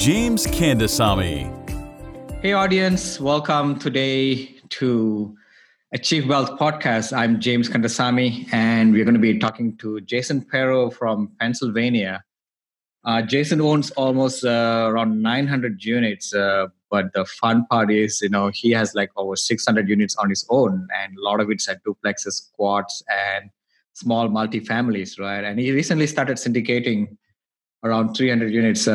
James Kandasamy. Hey, audience, welcome today to Achieve Wealth Podcast. I'm James Kandasamy, and we're going to be talking to Jason Perro from Pennsylvania. Uh, Jason owns almost uh, around 900 units, uh, but the fun part is, you know, he has like over 600 units on his own, and a lot of it's at duplexes, quads, and small multi-families, right? And he recently started syndicating around 300 units.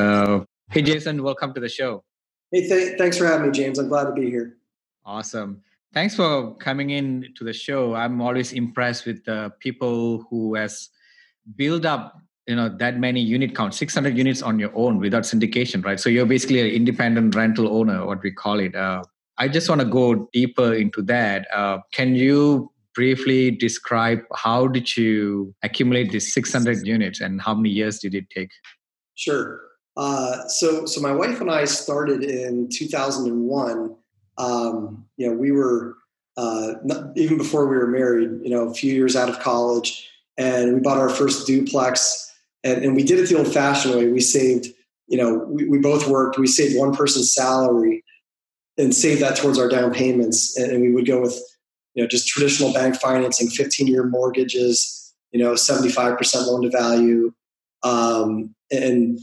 Hey, Jason, welcome to the show. Hey, th- thanks for having me, James. I'm glad to be here. Awesome. Thanks for coming in to the show. I'm always impressed with the people who has built up you know that many unit count 600 units on your own without syndication right so you're basically an independent rental owner what we call it uh, i just want to go deeper into that uh, can you briefly describe how did you accumulate these 600 units and how many years did it take sure uh, so so my wife and i started in 2001 um, you know we were uh, not, even before we were married you know a few years out of college and we bought our first duplex and, and we did it the old fashioned way. We saved, you know, we, we both worked, we saved one person's salary and saved that towards our down payments. And, and we would go with, you know, just traditional bank financing, 15 year mortgages, you know, 75% loan to value. Um, and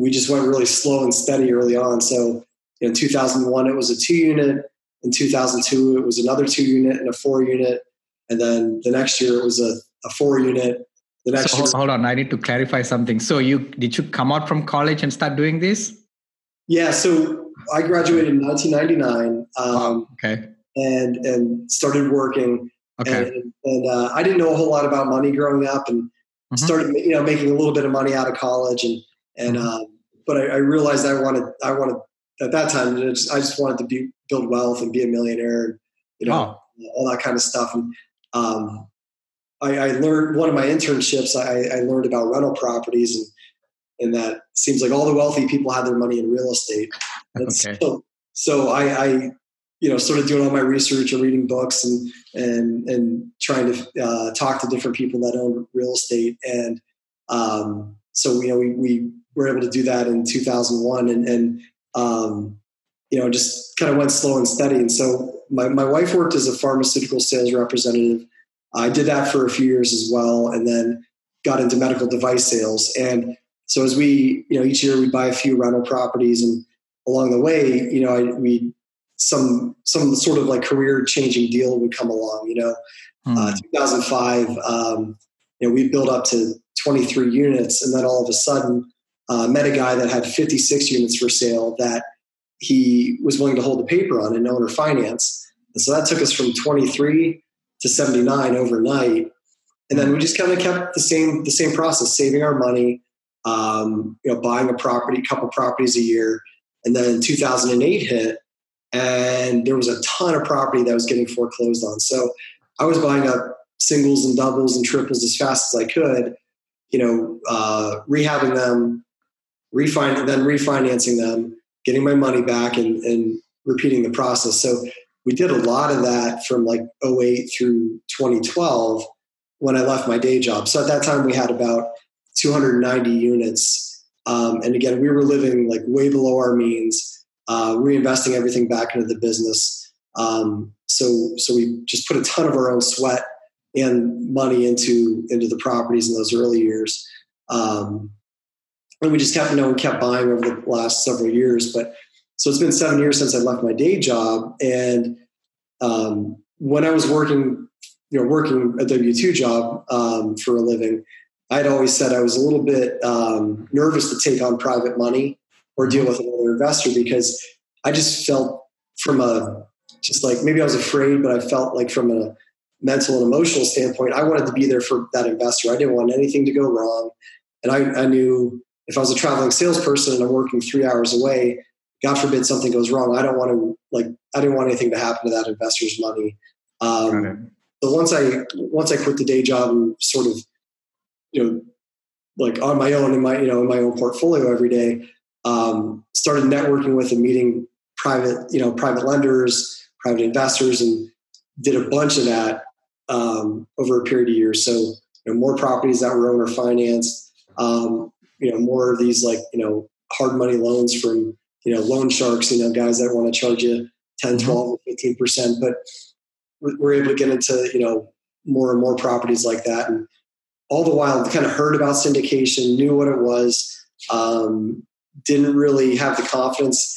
we just went really slow and steady early on. So in 2001, it was a two unit. In 2002, it was another two unit and a four unit. And then the next year, it was a, a four unit the next so, hold on, I need to clarify something. So you did you come out from college and start doing this? Yeah, so I graduated in 1999. Um, okay. And and started working. Okay. And, and uh, I didn't know a whole lot about money growing up, and mm-hmm. started you know making a little bit of money out of college, and and mm-hmm. But I, I, realized I wanted I wanted at that time I just, I just wanted to be, build wealth and be a millionaire, and you know oh. all that kind of stuff, and um, I, I, learned one of my internships. I, I, learned about rental properties, and and that seems like all the wealthy people have their money in real estate. And okay. So, so I, I, you know, started doing all my research and reading books and and and trying to uh, talk to different people that own real estate. And um, so you know, we we were able to do that in 2001, and and um, you know, just kind of went slow and steady. And so my my wife worked as a pharmaceutical sales representative I did that for a few years as well, and then got into medical device sales. And so as we, you know, each year we buy a few rental properties, and along the way, you know, I, we some some sort of like career changing deal would come along. You know, mm. uh, 2005, um, you know, we built up to 23 units, and then all of a sudden, uh, met a guy that had 56 units for sale that he was willing to hold the paper on in owner finance. And so that took us from 23 to 79 overnight. And then we just kind of kept the same the same process, saving our money, um, you know, buying a property, couple properties a year. And then 2008 hit, and there was a ton of property that was getting foreclosed on. So I was buying up singles and doubles and triples as fast as I could, you know, uh, rehabbing them, refin- then refinancing them, getting my money back, and, and repeating the process. So we did a lot of that from like 08 through 2012 when I left my day job. So at that time, we had about 290 units. Um, and again, we were living like way below our means, uh, reinvesting everything back into the business. Um, so, so we just put a ton of our own sweat and money into into the properties in those early years. Um, we just kept, you know, kept buying over the last several years. But so it's been seven years since I left my day job, and um, when I was working, you know, working a W two job um, for a living, I'd always said I was a little bit um, nervous to take on private money or deal with another investor because I just felt from a just like maybe I was afraid, but I felt like from a mental and emotional standpoint, I wanted to be there for that investor. I didn't want anything to go wrong, and I, I knew if I was a traveling salesperson and I'm working three hours away, God forbid something goes wrong, I don't want to like I didn't want anything to happen to that investor's money. Um, so once I once I quit the day job and sort of you know like on my own in my you know in my own portfolio every day, um, started networking with and meeting private you know private lenders, private investors, and did a bunch of that um, over a period of years. So you know, more properties that were owner financed, um, you know more of these like you know hard money loans from you know loan sharks, you know guys that want to charge you 10, mm-hmm. 12, 15 percent, but we're able to get into you know more and more properties like that. And all the while kind of heard about syndication knew what it was um, didn't really have the confidence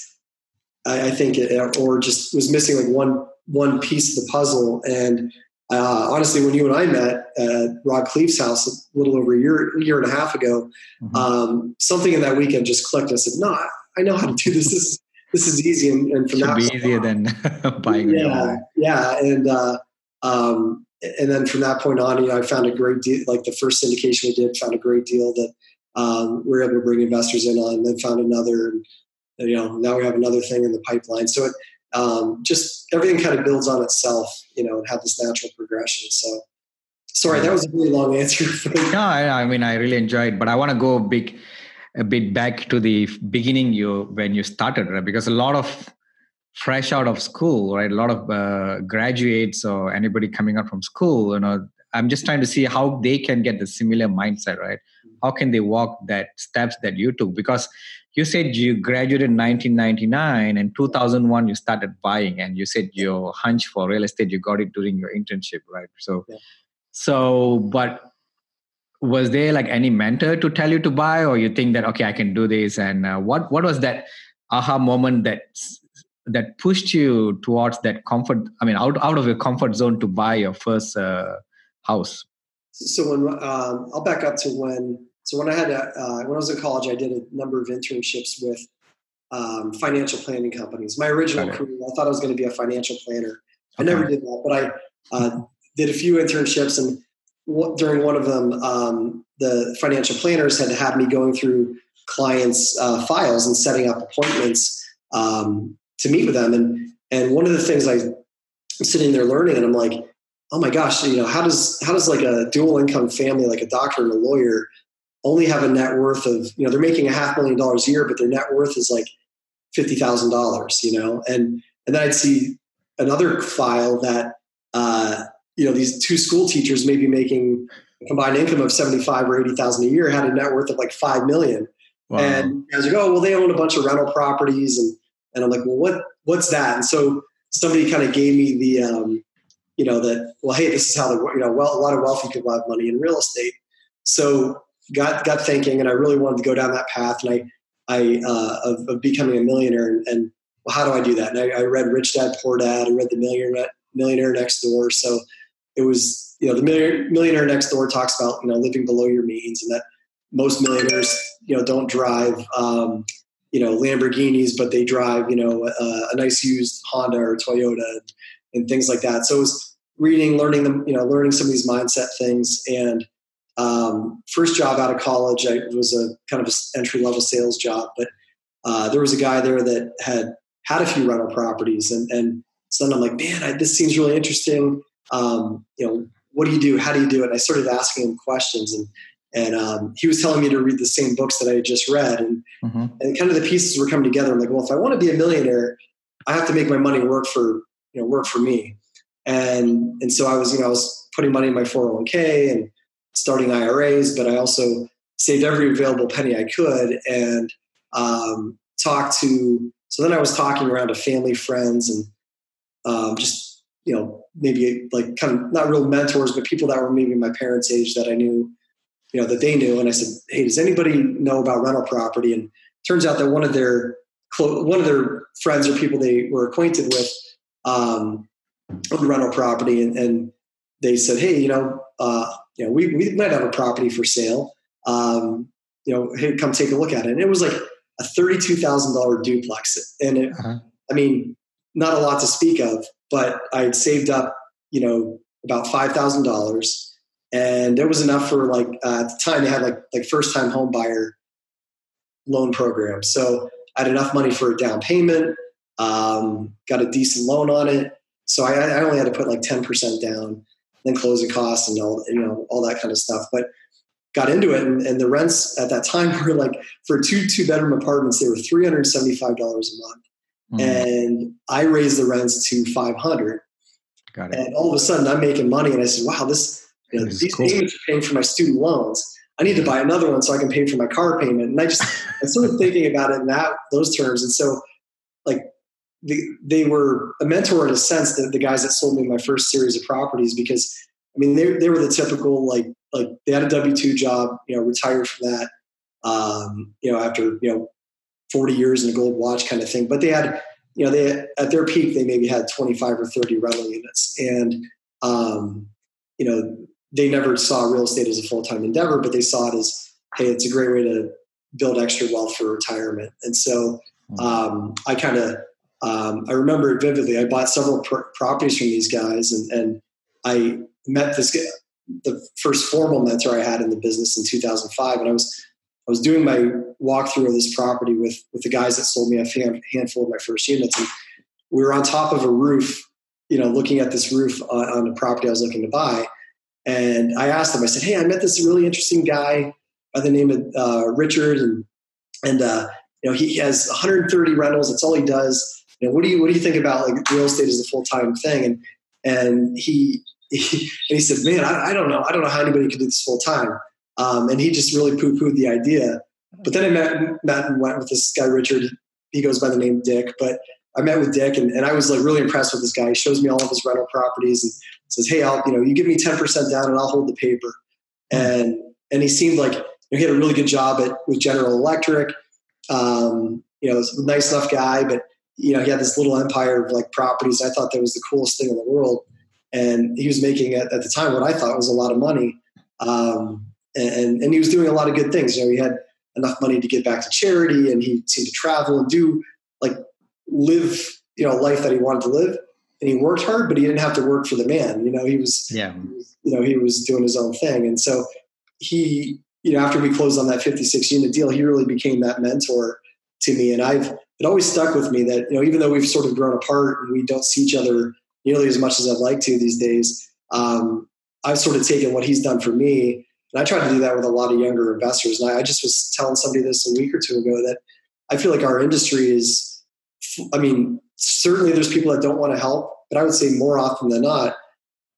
I, I, think it, or just was missing like one one piece of the puzzle. And uh, honestly when you and i met at rod khleif's house a little over a year year and a half ago mm-hmm. um, something in that weekend just clicked i said no i know how to do this this is this is easy. And, and from that be easier than buying. Yeah, yeah, and uh, um, and then from that point on, you know, I found a great deal. Like the first syndication we did, found a great deal that um, we were able to bring investors in on. And Then found another, and you know, now we have another thing in the pipeline. So it um, just everything kind of builds on itself, you know, and have this natural progression. So. Sorry, that was a really long answer. no, I, I mean I really enjoyed, but I want to go a big a bit back to the beginning you when you started right? because a lot of fresh out of school right a lot of uh, graduates or anybody coming out from school you know i'm just trying to see how they can get the similar mindset right how can they walk that steps that you took? Because you said you graduated in 1999 and 2001 you started buying and you said your hunch for real estate you got it during your internship right? So yeah. so but was there like any mentor to tell you to buy or you think that okay i can do this? And uh, what what was that aha moment that that pushed you towards that comfort i mean out, out of your comfort zone to buy your first uh, house? So when um, i'll back up to when so when i had a, uh, when i was in college i did a number of internships with um, financial planning companies my original career i thought i was going to be a financial planner i okay. never did that but i uh, did a few internships and during one of them, um, the financial planners had had me going through clients' uh, files and setting up appointments um, to meet with them. And and one of the things I, am sitting there learning, and I'm like, oh my gosh, you know, how does how does like a dual income family, like a doctor and a lawyer, only have a net worth of you know they're making a half million dollars a year, but their net worth is like fifty thousand dollars, you know, and and then I'd see another file that uh, you know these two school teachers may be making a combined income of 75 or 80,000 a year had a net worth of like 5 million. Wow. And I was like, oh, well, they own a bunch of rental properties. And, and I'm like, well, what, what's that? And so somebody kind of gave me the, um, you know, that, well, hey, this is how the, you know, well, a lot of wealthy people have money in real estate. So got, got thinking and I really wanted to go down that path. And I, I, uh, of, of becoming a millionaire and, and well, how do I do that? And I, I read Rich Dad Poor Dad. I read The Millionaire, Millionaire Next Door. So it was you know the millionaire next door talks about you know living below your means and that most millionaires you know don't drive um, you know Lamborghinis, but they drive you know a, a nice used Honda or Toyota and, and, things like that. So it was reading, learning them, you know, learning some of these mindset things. And um, first job out of college, I was a kind of an entry level sales job, but uh, there was a guy there that had had a few rental properties, and and so then I'm like, man, I, this seems really interesting um, you know, what do you do? How do you do it? And I started asking him questions and, and um, he was telling me to read the same books that I had just read. And, mm-hmm. and kind of the pieces were coming together. I'm like, well, if I want to be a millionaire, I have to make my money work for, you know, work for me. And, and so I was, you know, I was putting money in my 401k and starting IRAs, but I also saved every available penny I could and um, talked to, so then I was talking around to family, friends, and um, just you know, maybe like kind of not real mentors, but people that were maybe my parents' age that I knew, you know, that they knew. And I said, "Hey, does anybody know about rental property?" And turns out that one of their one of their friends or people they were acquainted with um, owned rental property, and, and they said, "Hey, you know, uh, you know, we we might have a property for sale. Um, you know, hey, come take a look at it." And it was like a thirty-two thousand dollar duplex, and it, uh-huh. I mean, not a lot to speak of but I had saved up, you know, about five thousand dollars, and there was enough for like uh, at the time they had like like first time home buyer loan program. So I had enough money for a down payment, um, got a decent loan on it. So I, I only had to put like 10% down, then closing costs and all, you know, all that kind of stuff. But got into it and, and the rents at that time were like for two two bedroom apartments, they were $375 a month. Mm. And I raised the rents to 500. Got it. And all of a sudden I'm making money and I said, wow, this, you know, these cool. payments are paying for my student loans. I need to buy another one so I can pay for my car payment. And I just, I started thinking about it in that, those terms. And so like they, they were a mentor in a sense that the guys that sold me my first series of properties, because I mean, they, they were the typical, like, like they had a W-2 job, you know, retired from that, um, you know, after, you know, 40 years in a gold watch kind of thing. But they had, you know, they at their peak, they maybe had 25 or 30 rental units. And, um, you know, they never saw real estate as a full time endeavor, but they saw it as, hey, it's a great way to build extra wealth for retirement. And so hmm. um, I kind of, um, I remember it vividly. I bought several pr- properties from these guys, and, and I met this guy, the first formal mentor I had in the business in 2005, and I was I was doing my walkthrough of this property with with the guys that sold me a handful of my first units, and we were on top of a roof, you know, looking at this roof on, on property I was looking to buy, and I asked them, I said, "Hey, I met this really interesting guy by the name of uh, Richard, and and uh, you know, he has 130 rentals. That's all he does. You know, what do you what do you think about like real estate as a full time thing?" And and he, he and he said, "Man, I, I don't know. I don't know how anybody could do this full time." Um, and he just really poo pooed the idea. But then I met, met and went with this guy, Richard. He goes by the name Dick. But I met with Dick and, and I was like really impressed with this guy. He shows me all of his rental properties and says, Hey, I'll, you know, you give me 10% down and I'll hold the paper. Hmm. And, and he seemed like you know, he had a really good job at, with General Electric. Um, you know, a nice enough guy, but you know, he had this little empire of like properties. I thought that was the coolest thing in the world. And he was making at, at the time what I thought was a lot of money. Um, and and he was doing a lot of good things. You know, he had enough money to give back to charity, and he seemed to travel and do like live you know life that he wanted to live. And he worked hard, but he didn't have to work for the man. You know, he was yeah. You know, he was doing his own thing, and so he you know after we closed on that 56 unit deal, he really became that mentor to me, and I've it always stuck with me that you know even though we've sort of grown apart and we don't see each other nearly as much as I'd like to these days. Um, I've sort of taken what he's done for me and I try to do that with a lot of younger investors. And I, I just was telling somebody this a week or two ago that I feel like our industry is, I mean, certainly there's people that don't want to help, but I would say more often than not,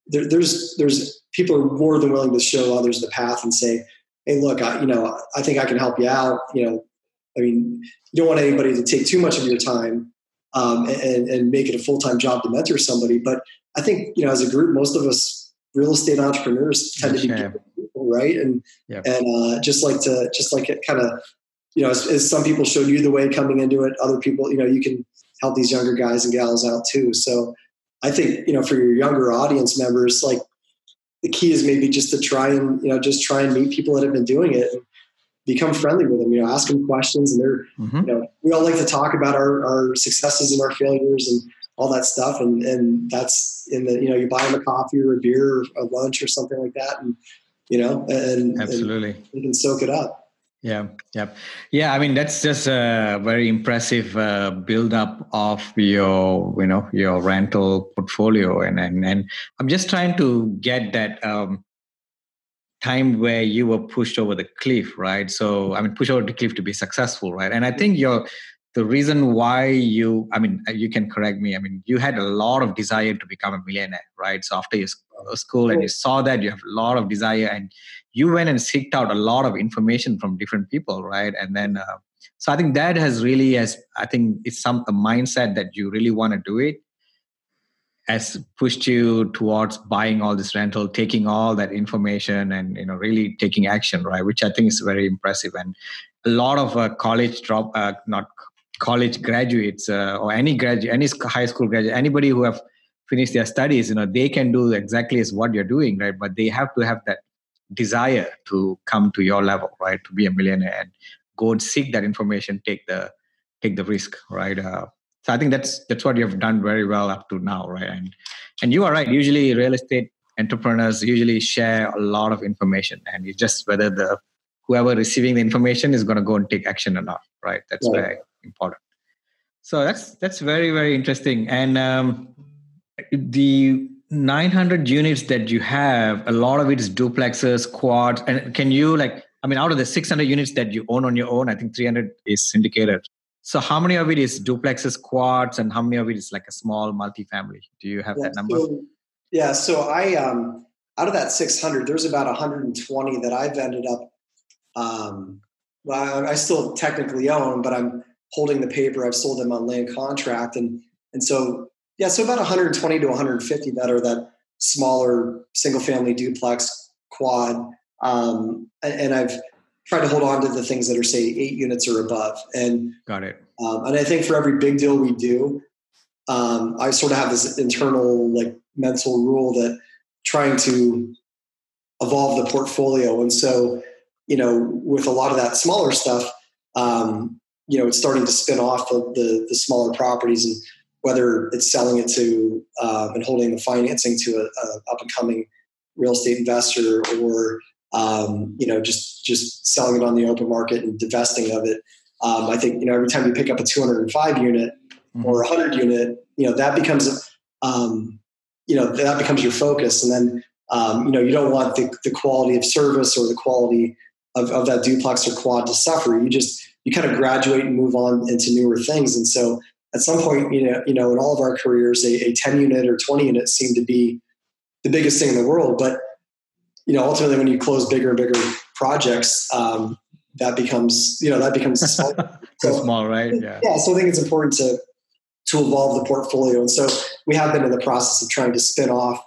there, there's there's people are more than willing to show others the path and say, hey, look, I, you know, I think I can help you out. You know, I mean, you don't want anybody to take too much of your time um, and, and make it a full time job to mentor somebody. But I think, you know, as a group, most of us real estate entrepreneurs tend to be people, right? And yeah. and uh, just like to just like it kind of you know as, as, some people showed you the way coming into it, other people you know you can help these younger guys and gals out too. So I think you know for your younger audience members, like the key is maybe just to try and you know just try and meet people that have been doing it. And, become friendly with them you know ask them questions and they're mm-hmm. you know we all like to talk about our, our successes and our failures and all that stuff and and that's in the you know you buy them a coffee or a beer or a lunch or something like that and you know, and absolutely and you can soak it up. Yeah, yeah, yeah. I mean, that's just a very impressive uh, build up of your, you know, your rental portfolio, and and and I'm just trying to get that um, time where you were pushed over the cliff, right? So, I mean, push over the cliff to be successful, right? And I think you're the reason why you i mean you can correct me. I mean you had a lot of desire to become a millionaire right? So after your school and you saw that you have a lot of desire and you went and seeked out a lot of information from different people right? And then uh, so i think that has really as i think it's some a mindset that you really want to do it has pushed you towards buying all this rental taking all that information and you know really taking action right? Which i think is very impressive. And a lot of uh, college drop uh, not college graduates uh, or any graduate any high school graduate anybody who have finished their studies you know they can do exactly as what you're doing right? But they have to have that desire to come to your level right? To be a millionaire and go and seek that information take the take the risk right? Uh, so i think that's that's what you've done very well up to now right? And and you are right. Usually real estate entrepreneurs usually share a lot of information and it's just whether the whoever receiving the information is going to go and take action or not right? That's right. very important. So that's that's very very interesting. And um, the 900 units that you have a lot of it is duplexes quads and can you like i mean out of the 600 units that you own on your own i think 300 is syndicated so how many of it is duplexes quads and how many of it is like a small multifamily? Do you have yeah, that number? so, yeah so i um out of that 600 there's about 120 that i've ended up um well i still technically own but i'm holding the paper. I've sold them on land contract. And and so yeah, so about 120 to 150 that are that smaller single family duplex quad. Um, and I've tried to hold on to the things that are say eight units or above. And got it. Um, and I think for every big deal we do, um, I sort of have this internal like mental rule that trying to evolve the portfolio. And so, you know, with a lot of that smaller stuff, um, you know, it's starting to spin off the, the, the smaller properties and whether it's selling it to uh, and holding the financing to a, a up and coming real estate investor or um, you know just just selling it on the open market and divesting of it. Um, I think you know every time you pick up a 205 unit mm-hmm. or a 100 unit, you know that becomes um, you know that becomes your focus, and then um, you know you don't want the, the quality of service or the quality of, of that duplex or quad to suffer. You just you kind of graduate and move on into newer things, and so at some point, you know, you know, in all of our careers, a, a 10 unit or 20 unit seemed to be the biggest thing in the world. But, you know, ultimately when you close bigger and bigger projects, um, that becomes, you know, that becomes small. so, small, right? Yeah. Yeah. So I think it's important to, to evolve the portfolio. And so we have been in the process of trying to spin off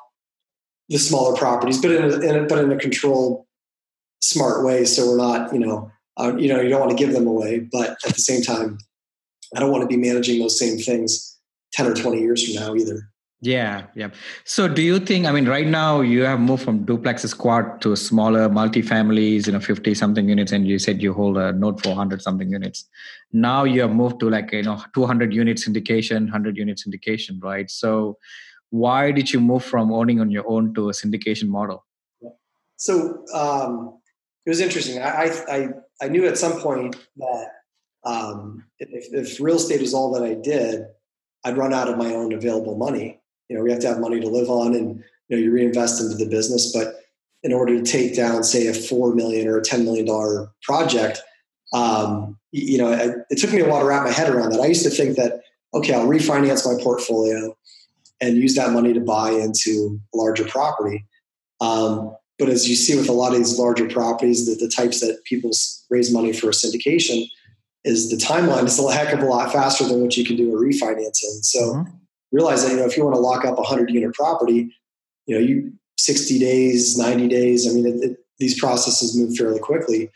the smaller properties, but in a, in a but in a controlled, smart way. So we're not, you know, uh, you know, you don't want to give them away, but at the same time, I don't want to be managing those same things 10 or 20 years from now either. Yeah, yeah. So do you think, I mean, right now you have moved from duplexes quad to smaller multifamilies, you know, 50 something units, and you said you hold a note 400 something units. Now you have moved to like, you know, 200 units syndication, 100 units syndication, right? So why did you move from owning on your own to a syndication model? So um, it was interesting. I, I, I knew at some point that um, if, if real estate is all that I did, I'd run out of my own available money. You know, we have to have money to live on, and you know, you reinvest into the business. But in order to take down, say, a four million or a ten million dollar project, um, you know, it, it took me a while to wrap my head around that. I used to think that okay, I'll refinance my portfolio and use that money to buy into larger property. Um, but as you see with a lot of these larger properties, the, the types that people raise money for a syndication, is the timeline is a heck of a lot faster than what you can do a refinancing. So mm-hmm. Realize that you know if you want to lock up a hundred unit property, you know you sixty days, ninety days. I mean, it, it, these processes move fairly quickly.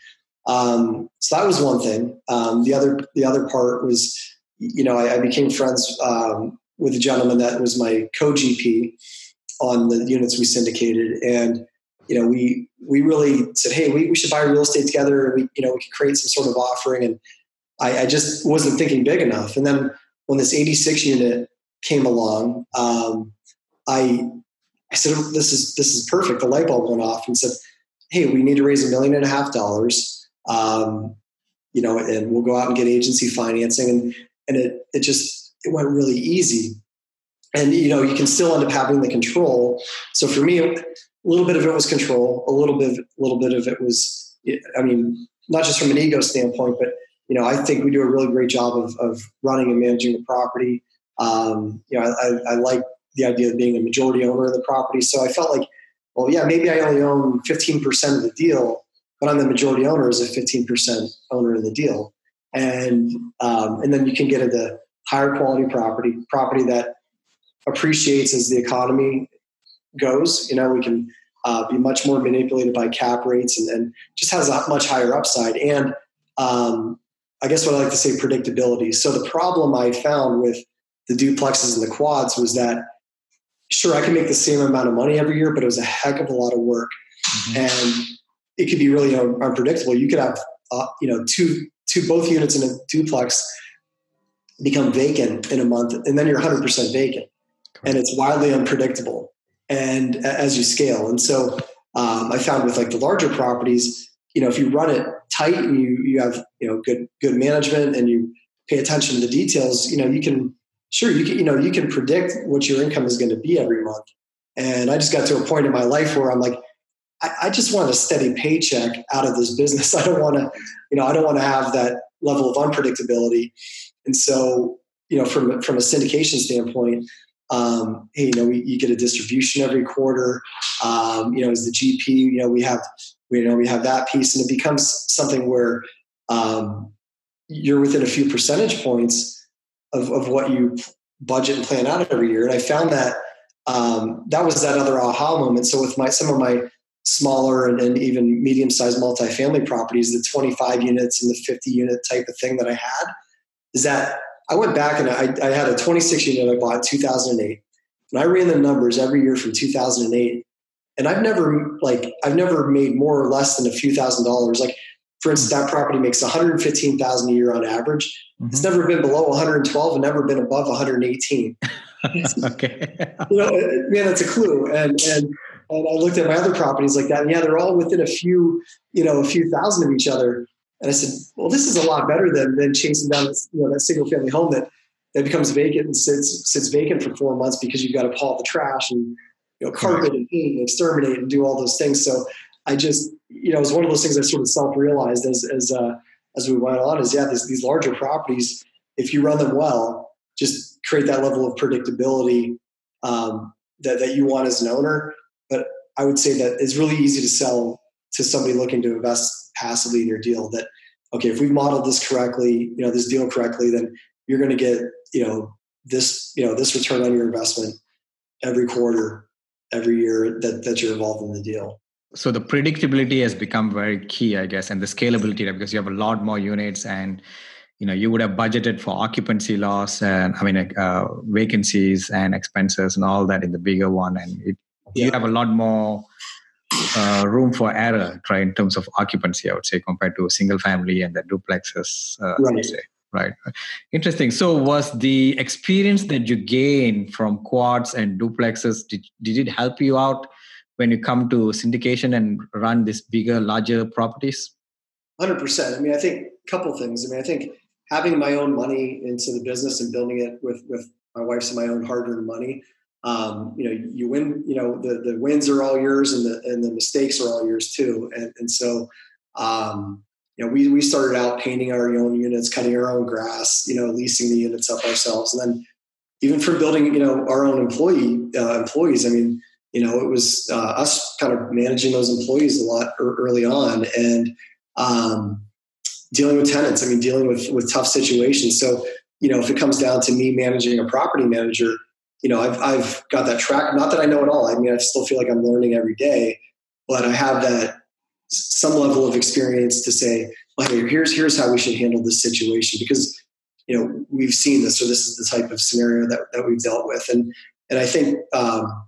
Um, so that was one thing. Um, the other the other part was you know I, I became friends um, with a gentleman that was my co GP on the units we syndicated and you know we we really said hey we, we should buy real estate together and we you know we could create some sort of offering and I, I, just wasn't thinking big enough. And then when this 86 unit came along, um, I I said, "This is this is perfect." The light bulb went off and said, "Hey, we need to raise a million and a half dollars, um, you know, and we'll go out and get agency financing." And and it it just it went really easy. And you know, you can still end up having the control. So for me, a little bit of it was control. A little bit, a little bit of it was, I mean, not just from an ego standpoint, but you know, I think we do a really great job of, of running and managing the property. Um, you know, I, I, like the idea of being a majority owner of the property. So I felt like, well, yeah, maybe I only own 15% of the deal, but I'm the majority owner as a 15% owner in the deal. And, um, and then you can get into higher quality property, property that appreciates as the economy goes. You know, we can uh, be much more manipulated by cap rates and, and just has a much higher upside. And um, I guess what I like to say predictability. So the problem I found with the duplexes and the quads was that sure I can make the same amount of money every year, but it was a heck of a lot of work, mm-hmm. and it could be really unpredictable. You could have uh, you know two two both units in a duplex become vacant in a month, and then you're 100 percent vacant, and it's wildly unpredictable. And as you scale, and so um, I found with like the larger properties, you know, if you run it tight and you you have you know good good management and you pay attention to the details, you know, you can sure you can you know you can predict what your income is going to be every month. And I just got to a point in my life where I'm like, I, I just want a steady paycheck out of this business. I don't want to, you know, I don't want to have that level of unpredictability. And so, you know, from from a syndication standpoint, um, hey, you know, we, you get a distribution every quarter. Um, you know, as the GP, you know, we have, you know, we have that piece, and it becomes something where um, you're within a few percentage points of, of what you budget and plan out every year. And I found that um, that was that other aha moment. So with my some of my smaller and, and even medium sized multifamily properties, the 25 units and the 50 unit type of thing that I had, is that I went back and I, I had a 26 unit I bought in 2008. And I ran the numbers every year from 2008. And I've never like I've never made more or less than a few thousand dollars. Like for instance, that property makes 115,000 a year on average. Mm-hmm. It's never been below 112 and never been above 118. okay. you know, man, that's a clue. And and and I looked at my other properties like that, and yeah, they're all within a few, you know, a few thousand of each other. And I said, well, this is a lot better than than chasing down this, you know, that single family home that that becomes vacant and sits sits vacant for four months because you've got to pull out the trash and you know carpet right. and paint and exterminate and do all those things. So I just, you know, it was one of those things I sort of self realized as as uh, as we went on is yeah, these, these larger properties, if you run them well, just create that level of predictability um, that that you want as an owner. But I would say that it's really easy to sell to somebody looking to invest passively in your deal that okay if we've modeled this correctly you know this deal correctly then you're going to get you know this you know this return on your investment every quarter every year that that you're involved in the deal so the predictability has become very key i guess and the scalability because you have a lot more units and you know you would have budgeted for occupancy loss and i mean uh, vacancies and expenses and all that in the bigger one and it, yeah. you have a lot more uh, room for error right in terms of occupancy i would say compared to single family and the duplexes uh, right. Say, right interesting so was the experience that you gain from quads and duplexes did, did it help you out when you come to syndication and run these bigger larger properties 100% i mean i think a couple things i mean i think having my own money into the business and building it with with my wife's and my own hard-earned money um, you know, you win, you know, the, the wins are all yours and the, and the mistakes are all yours too. And, and so, um, you know, we, we started out painting our own units, cutting our own grass, you know, leasing the units up ourselves. And then even for building, you know, our own employee uh, employees, I mean, you know, it was uh, us kind of managing those employees a lot early on and um, dealing with tenants. I mean, dealing with, with tough situations. So, you know, if it comes down to me managing a property manager, you know, I've, I've got that track. Not that I know it all. I mean, I still feel like I'm learning every day, but I have that some level of experience to say, well, hey, here's here's how we should handle this situation because you know we've seen this, or this is the type of scenario that, that we've dealt with, and and I think um,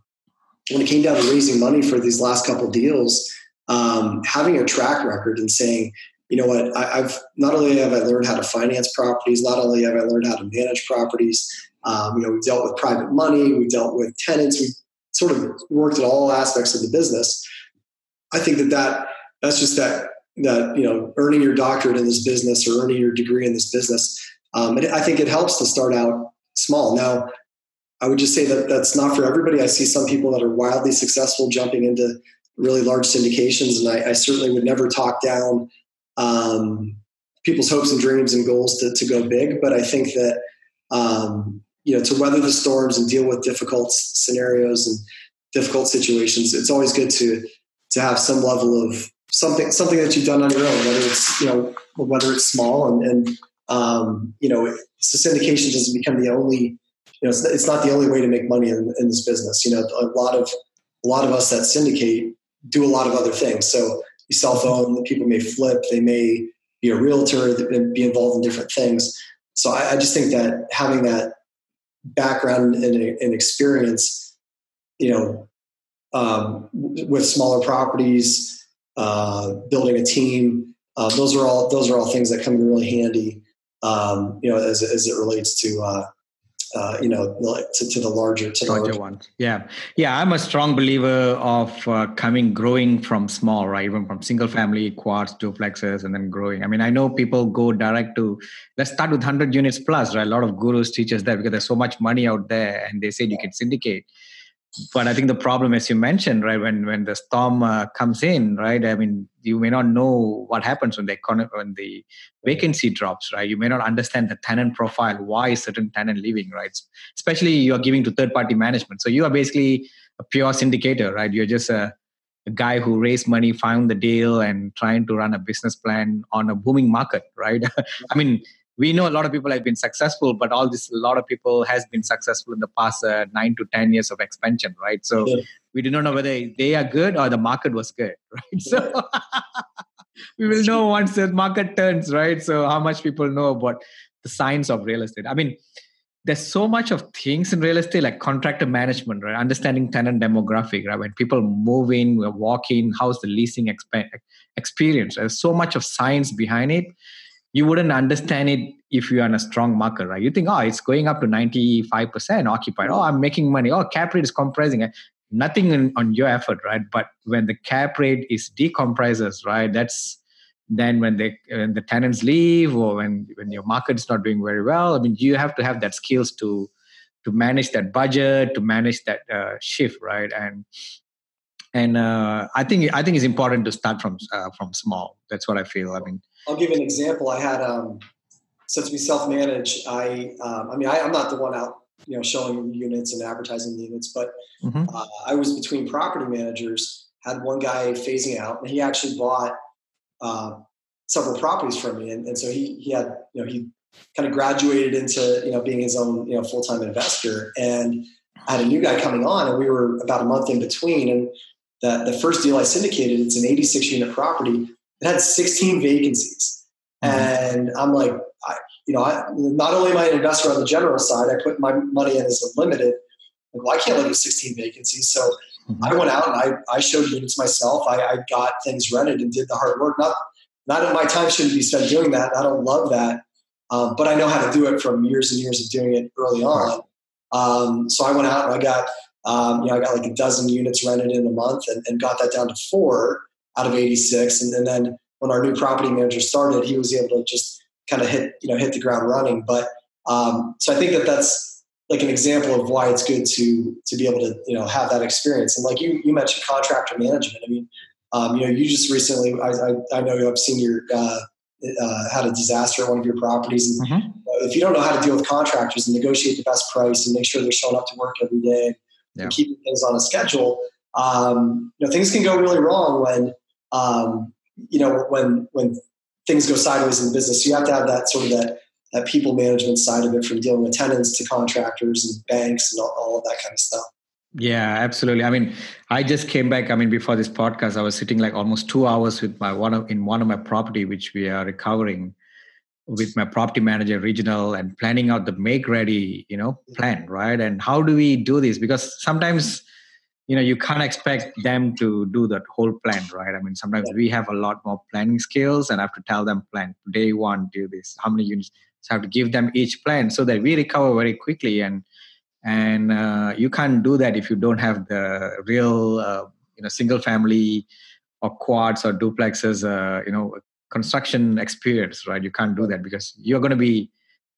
when it came down to raising money for these last couple deals, um, having a track record and saying, you know what, I, have not only have I learned how to finance properties, not only have I learned how to manage properties, um, you know, we've dealt with private money, we've dealt with tenants, we've sort of worked at all aspects of the business. I think that, that that's just that that you know earning your doctorate in this business or earning your degree in this business. Um, and I think it helps to start out small. Now, I would just say that that's not for everybody. I see some people that are wildly successful jumping into really large syndications, and I, I certainly would never talk down um, people's hopes and dreams and goals to, to go big. But I think that um, you know to weather the storms and deal with difficult scenarios and difficult situations it's always good to to have some level of something something that you've done on your own whether it's you know whether it's small and, and um, you know so syndication doesn't become the only you know it's, it's not the only way to make money in, in this business you know a lot of a lot of us that syndicate do a lot of other things so you cell phone people may flip they may be a realtor be involved in different things so I, I just think that having that background and, and experience, you know, um, with smaller properties, uh, building a team. Uh, those are all those are all things that come in really handy. Um, you know, as, as it relates to uh, uh, you know, to, to, the larger, to larger, larger ones. Yeah, yeah. I'm a strong believer of uh, coming, growing from small, right? Even from single family, quads, duplexes, and then growing. I mean, I know people go direct to. Let's start with 100 units plus, right? A lot of gurus teach us that because there's so much money out there, and they say you can syndicate but I think the problem, as you mentioned, right, when when the storm uh, comes in, right, I mean, you may not know what happens when the when the vacancy drops, right. You may not understand the tenant profile, why certain tenant leaving, right? Especially you are giving to third party management, so you are basically a pure syndicator, right? You're just a, a guy who raised money, found the deal, and trying to run a business plan on a booming market, right? I mean, we know a lot of people have been successful but all this a lot of people has been successful in the past uh, 9 to 10 years of expansion right? So yeah. we do not know whether they are good or the market was good right? So we will know once the market turns right? So how much people know about the science of real estate. I mean there's so much of things in real estate like contractor management right? Understanding tenant demographic right? When people move in walk in how's the leasing exp- experience? There's so much of science behind it you wouldn't understand it if you're in a strong market, right? You think, oh, it's going up to 95% occupied. Oh, I'm making money. Oh, cap rate is compressing. Nothing in, on your effort, right? But when the cap rate is decompresses, right? That's then when they when the tenants leave or when when your market is not doing very well. I mean, you have to have that skills to to manage that budget, to manage that uh, shift, right? And and uh, I think I think it's important to start from uh, from small. That's what I feel. I mean, I'll give an example. I had um, since we self-manage. I um, I mean I, am not the one out you know showing units and advertising units, but mm-hmm. uh, I was between property managers. Had one guy phasing out, and he actually bought uh, several properties from me, and, and so he he had you know he kind of graduated into you know being his own you know full-time investor and I had a new guy coming on and we were about a month in between and the, the first deal I syndicated it's an 86 unit property it had 16 vacancies. Mm-hmm. And I'm like, I, you know, I, not only am I an investor on the general side, I put my money in as a limited. Like, well, I can't live with 16 vacancies. So mm-hmm. I went out and I, I showed units myself. I, I got things rented and did the hard work. Not, not that my time shouldn't be spent doing that. I don't love that. Um, but I know how to do it from years and years of doing it early on. Um, so I went out and I got, um, you know, I got like a dozen units rented in a month and, and got that down to four out of 86. And, and then when our new property manager started, he was able to just kind of hit, you know, hit the ground running. But um, so I think that that's like an example of why it's good to, to be able to, you know, have that experience. And like you, you mentioned contractor management. I mean, um, you know, you just recently, I, I, I know I've seen your, uh, uh, had a disaster at one of your properties. And mm-hmm. if you don't know how to deal with contractors and negotiate the best price and make sure they're showing up to work every day yeah. and keeping things on a schedule, um, you know, things can go really wrong when um, you know, when when things go sideways in the business, you have to have that sort of that that people management side of it, from dealing with tenants to contractors and banks and all, all of that kind of stuff. Yeah, absolutely. I mean, I just came back. I mean, before this podcast, I was sitting like almost two hours with my one of, in one of my property, which we are recovering with my property manager regional and planning out the make ready, you know, plan, right? And how do we do this? Because sometimes you know you can't expect them to do that whole plan right? I mean sometimes we have a lot more planning skills and i have to tell them plan day one do this. How many units? So i have to give them each plan so that we recover very quickly and and uh, you can't do that if you don't have the real uh, you know single family or quads or duplexes uh, you know construction experience right? You can't do that because you're going to be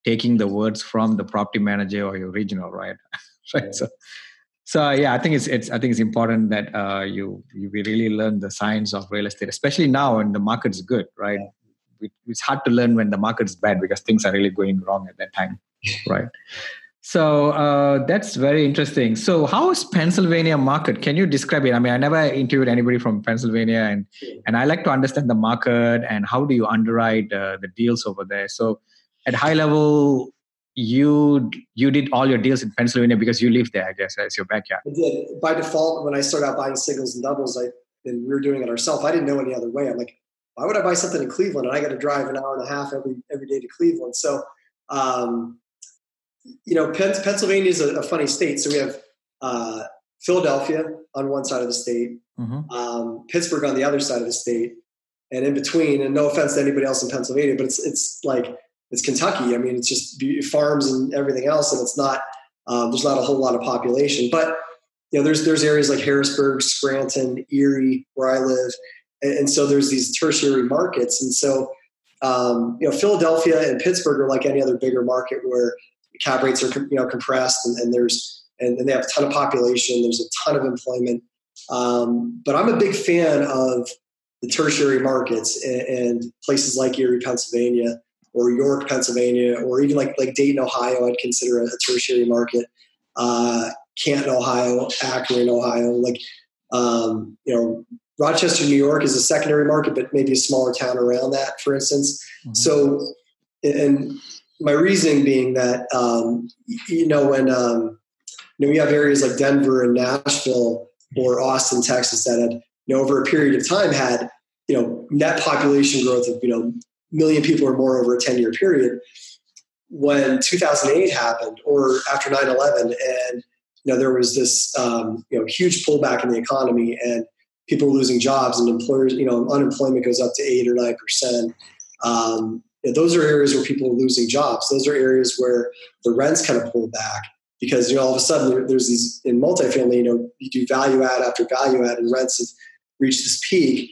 taking the words from the property manager or your regional right? Right yeah. so so yeah i think it's it's i think it's important that uh, you you really learn the science of real estate especially now when the market's good right? It's hard to learn when the market's bad because things are really going wrong at that time right? So uh, that's very interesting. So how is pennsylvania market? Can you describe it? I mean i never interviewed anybody from pennsylvania and and i like to understand the market and how do you underwrite uh, the deals over there. So at high level you you did all your deals in Pennsylvania because you live there, I guess, as your backyard. I did. By default, when I started out buying singles and doubles, I and we were doing it ourselves. I didn't know any other way. I'm like, why would I buy something in Cleveland and I got to drive an hour and a half every every day to Cleveland? So, um, you know, Pennsylvania is a, a, funny state. So we have uh, Philadelphia on one side of the state, mm-hmm. um, Pittsburgh on the other side of the state, and in between. And no offense to anybody else in Pennsylvania, but it's it's like it's Kentucky. I mean, it's just farms and everything else, and it's not um, there's not a whole lot of population. But you know, there's there's areas like Harrisburg, Scranton, Erie, where I live, and, and so there's these tertiary markets, and so um, you know, Philadelphia and Pittsburgh are like any other bigger market where cap rates are you know compressed, and, and there's and, and, they have a ton of population. There's a ton of employment. Um, but I'm a big fan of the tertiary markets and, and, places like Erie, Pennsylvania, or York, Pennsylvania, or even like like Dayton, Ohio. I'd consider a, a tertiary market. Uh, Canton, Ohio, Akron, Ohio, like um, you know, Rochester, New York is a secondary market, but maybe a smaller town around that, for instance. Mm-hmm. So, and my reasoning being that um, you know when um, you know we have areas like Denver and Nashville or Austin, Texas, that had you know over a period of time had you know net population growth of you know million people or more over a 10 year period when 2008 happened or after 9-11 and you know there was this um, you know huge pullback in the economy and people losing jobs and employers you know unemployment goes up to 8 or 9 percent. Um, you know, those are areas where people are losing jobs. Those are areas where the rents kind of pull back because you know all of a sudden there's these in multifamily you know you do value add after value add and rents have reached this peak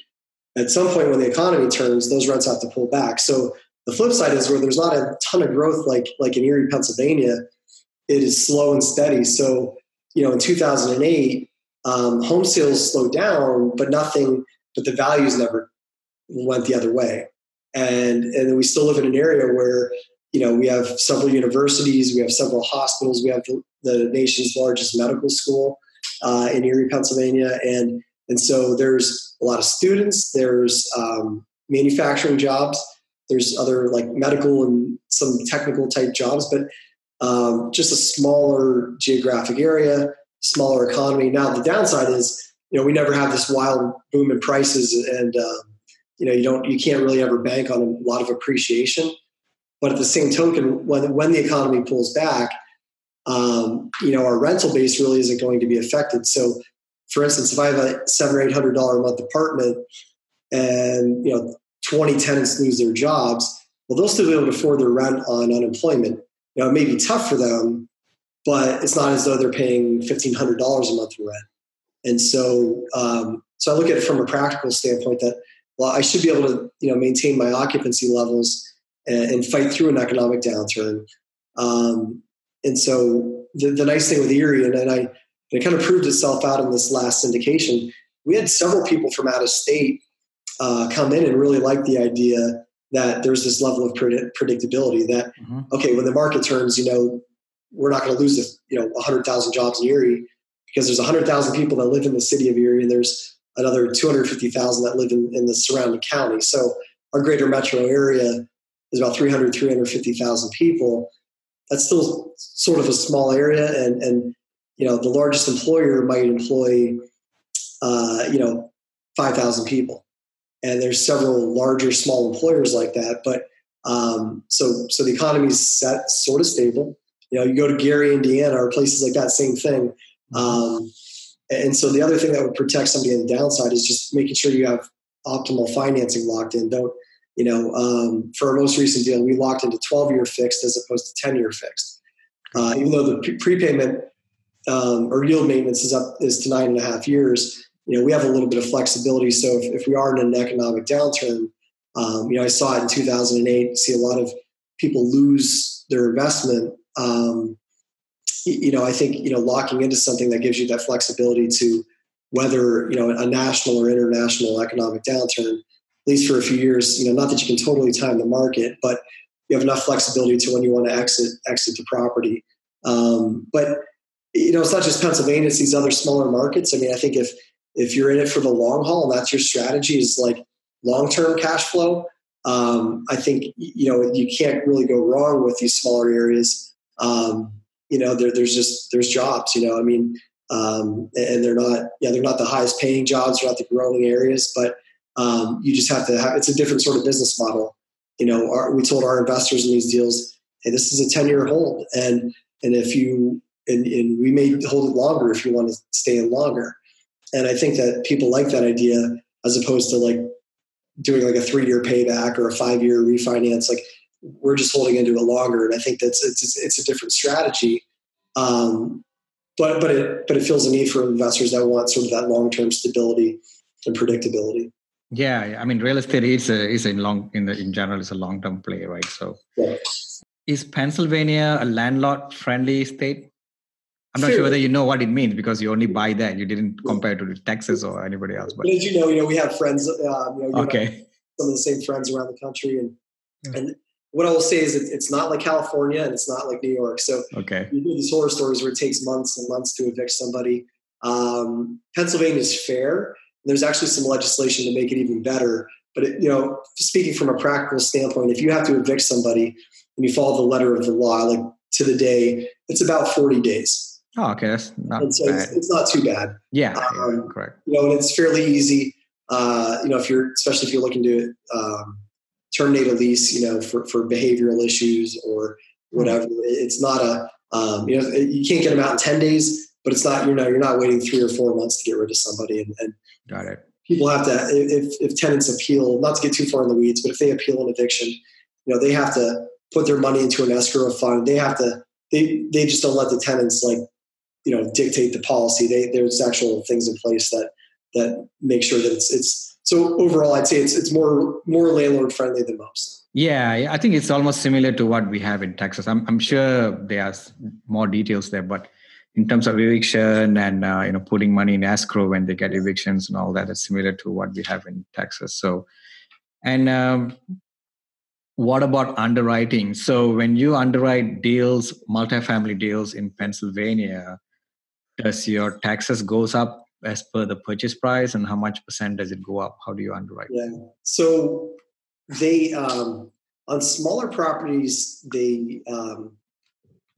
at some point when the economy turns, those rents have to pull back. So the flip side is where there's not a ton of growth like like in Erie, Pennsylvania, it is slow and steady. So you know, in 2008, um, home sales slowed down, but nothing, but the values never went the other way. And and we still live in an area where you know we have several universities, we have several hospitals, we have the, the nation's largest medical school uh, in Erie, Pennsylvania, and and so there's a lot of students, there's um, manufacturing jobs, there's other like medical and some technical type jobs, but um, just a smaller geographic area, smaller economy. Now the downside is, you know, we never have this wild boom in prices, and uh, you know, you don't, you can't really ever bank on a lot of appreciation. But at the same token, when when the economy pulls back, um, you know, our rental base really isn't going to be affected. So for instance, if I have a seven or eight hundred dollar a month apartment and you know 20 tenants lose their jobs, well, they'll still be able to afford their rent on unemployment. You know, it may be tough for them, but it's not as though they're paying fifteen hundred dollars a month for rent. And so, um, so I look at it from a practical standpoint that well, I should be able to you know maintain my occupancy levels and, and fight through an economic downturn. Um, and so the, the nice thing with Erie, and, and I and it kind of proved itself out in this last syndication. We had several people from out of state uh, come in and really like the idea that there's this level of predictability that mm-hmm. okay when the market turns you know we're not going to lose you know 100000 jobs in erie because there's 100000 people that live in the city of erie and there's another 250000 that live in, in the surrounding county so our greater metro area is about 300 350000 people that's still sort of a small area and and you know the largest employer might employ uh, you know 5000 people. And there's several larger small employers like that but um, so so the economy's set sort of stable. You know you go to gary indiana or places like that same thing. Mm-hmm. um, and so the other thing that would protect somebody on the downside is just making sure you have optimal financing locked in. Don't you know um, for our most recent deal we locked into 12 year fixed as opposed to 10 year fixed. Uh, even though the prepayment um, or yield maintenance is up is to nine and a half years, you know, we have a little bit of flexibility. So if, if we are in an economic downturn, um, you know, I saw it in 2008. See a lot of people lose their investment. Um, you know, I think you know locking into something that gives you that flexibility to weather you know a national or international economic downturn, at least for a few years. You know, not that you can totally time the market, but you have enough flexibility to when you want to exit exit the property. Um, but you know, it's not just Pennsylvania; it's these other smaller markets. I mean, I think if if you're in it for the long haul and that's your strategy is like long term cash flow, um, I think you know you can't really go wrong with these smaller areas. Um, you know, there, there's just there's jobs. You know, I mean, um, and they're not yeah they're not the highest paying jobs, they're not the growing areas, but um, you just have to have it's a different sort of business model. You know, our, we told our investors in these deals, hey, this is a ten year hold, and and if you and, and we may hold it longer if you want to stay in longer. And I think that people like that idea as opposed to like doing like a three year payback or a five year refinance. Like we're just holding into it longer. And I think that's it's it's a different strategy. Um, but but it but it fills a need for investors that want sort of that long term stability and predictability. Yeah, I mean, real estate is a, is a long in the in general is a long term play, right? So, yeah. is Pennsylvania a landlord friendly state? I'm not sure whether you know what it means because you only buy that. You didn't compare it to Texas or anybody else. But, but as you know, you know we have friends. Um, you know, okay. Some of the same friends around the country, and yeah. and what I will say is it, it's not like California and it's not like New York. So okay, you hear these horror stories where it takes months and months to evict somebody. Um, Pennsylvania is fair. There's actually some legislation to make it even better. But it, you know, speaking from a practical standpoint, if you have to evict somebody and you follow the letter of the law, like to the day, it's about 40 days. Oh, okay, that's not so bad. It's, it's, not too bad. Yeah, um, yeah, correct. You know, and it's fairly easy. Uh, you know, if you're especially if you're looking to um, terminate a lease, you know, for for behavioral issues or whatever, mm-hmm. it's not a um, you know you can't get them out in ten days, but it's not you know you're not waiting three or four months to get rid of somebody. And, and got it. People have to if if tenants appeal, not to get too far in the weeds, but if they appeal an eviction, you know, they have to put their money into an escrow fund. They have to they they just don't let the tenants like you know dictate the policy. They, there's actual things in place that that make sure that it's it's so overall I'd say it's it's more more landlord friendly than most. Yeah, I think it's almost similar to what we have in Texas. I'm I'm sure there's more details there, but in terms of eviction and uh, you know putting money in escrow when they get evictions and all that, it's similar to what we have in Texas. So, and um, what about underwriting? So when you underwrite deals, multifamily deals in Pennsylvania, does your taxes goes up as per the purchase price and how much percent does it go up how do you underwrite yeah so they um, on smaller properties they um,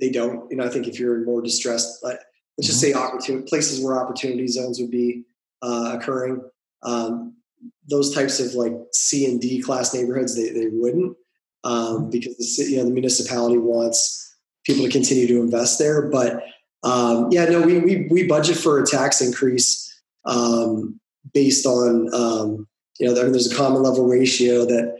they don't you know i think if you're in more distressed like, let's just mm-hmm. say opportunity places where opportunity zones would be uh, occurring um, those types of like c and d class neighborhoods they, they wouldn't um, mm-hmm. because the city, you know the municipality wants people to continue to invest there but um, yeah, no, we, we, we budget for a tax increase um, based on, um, you know, there, there's a common level ratio that,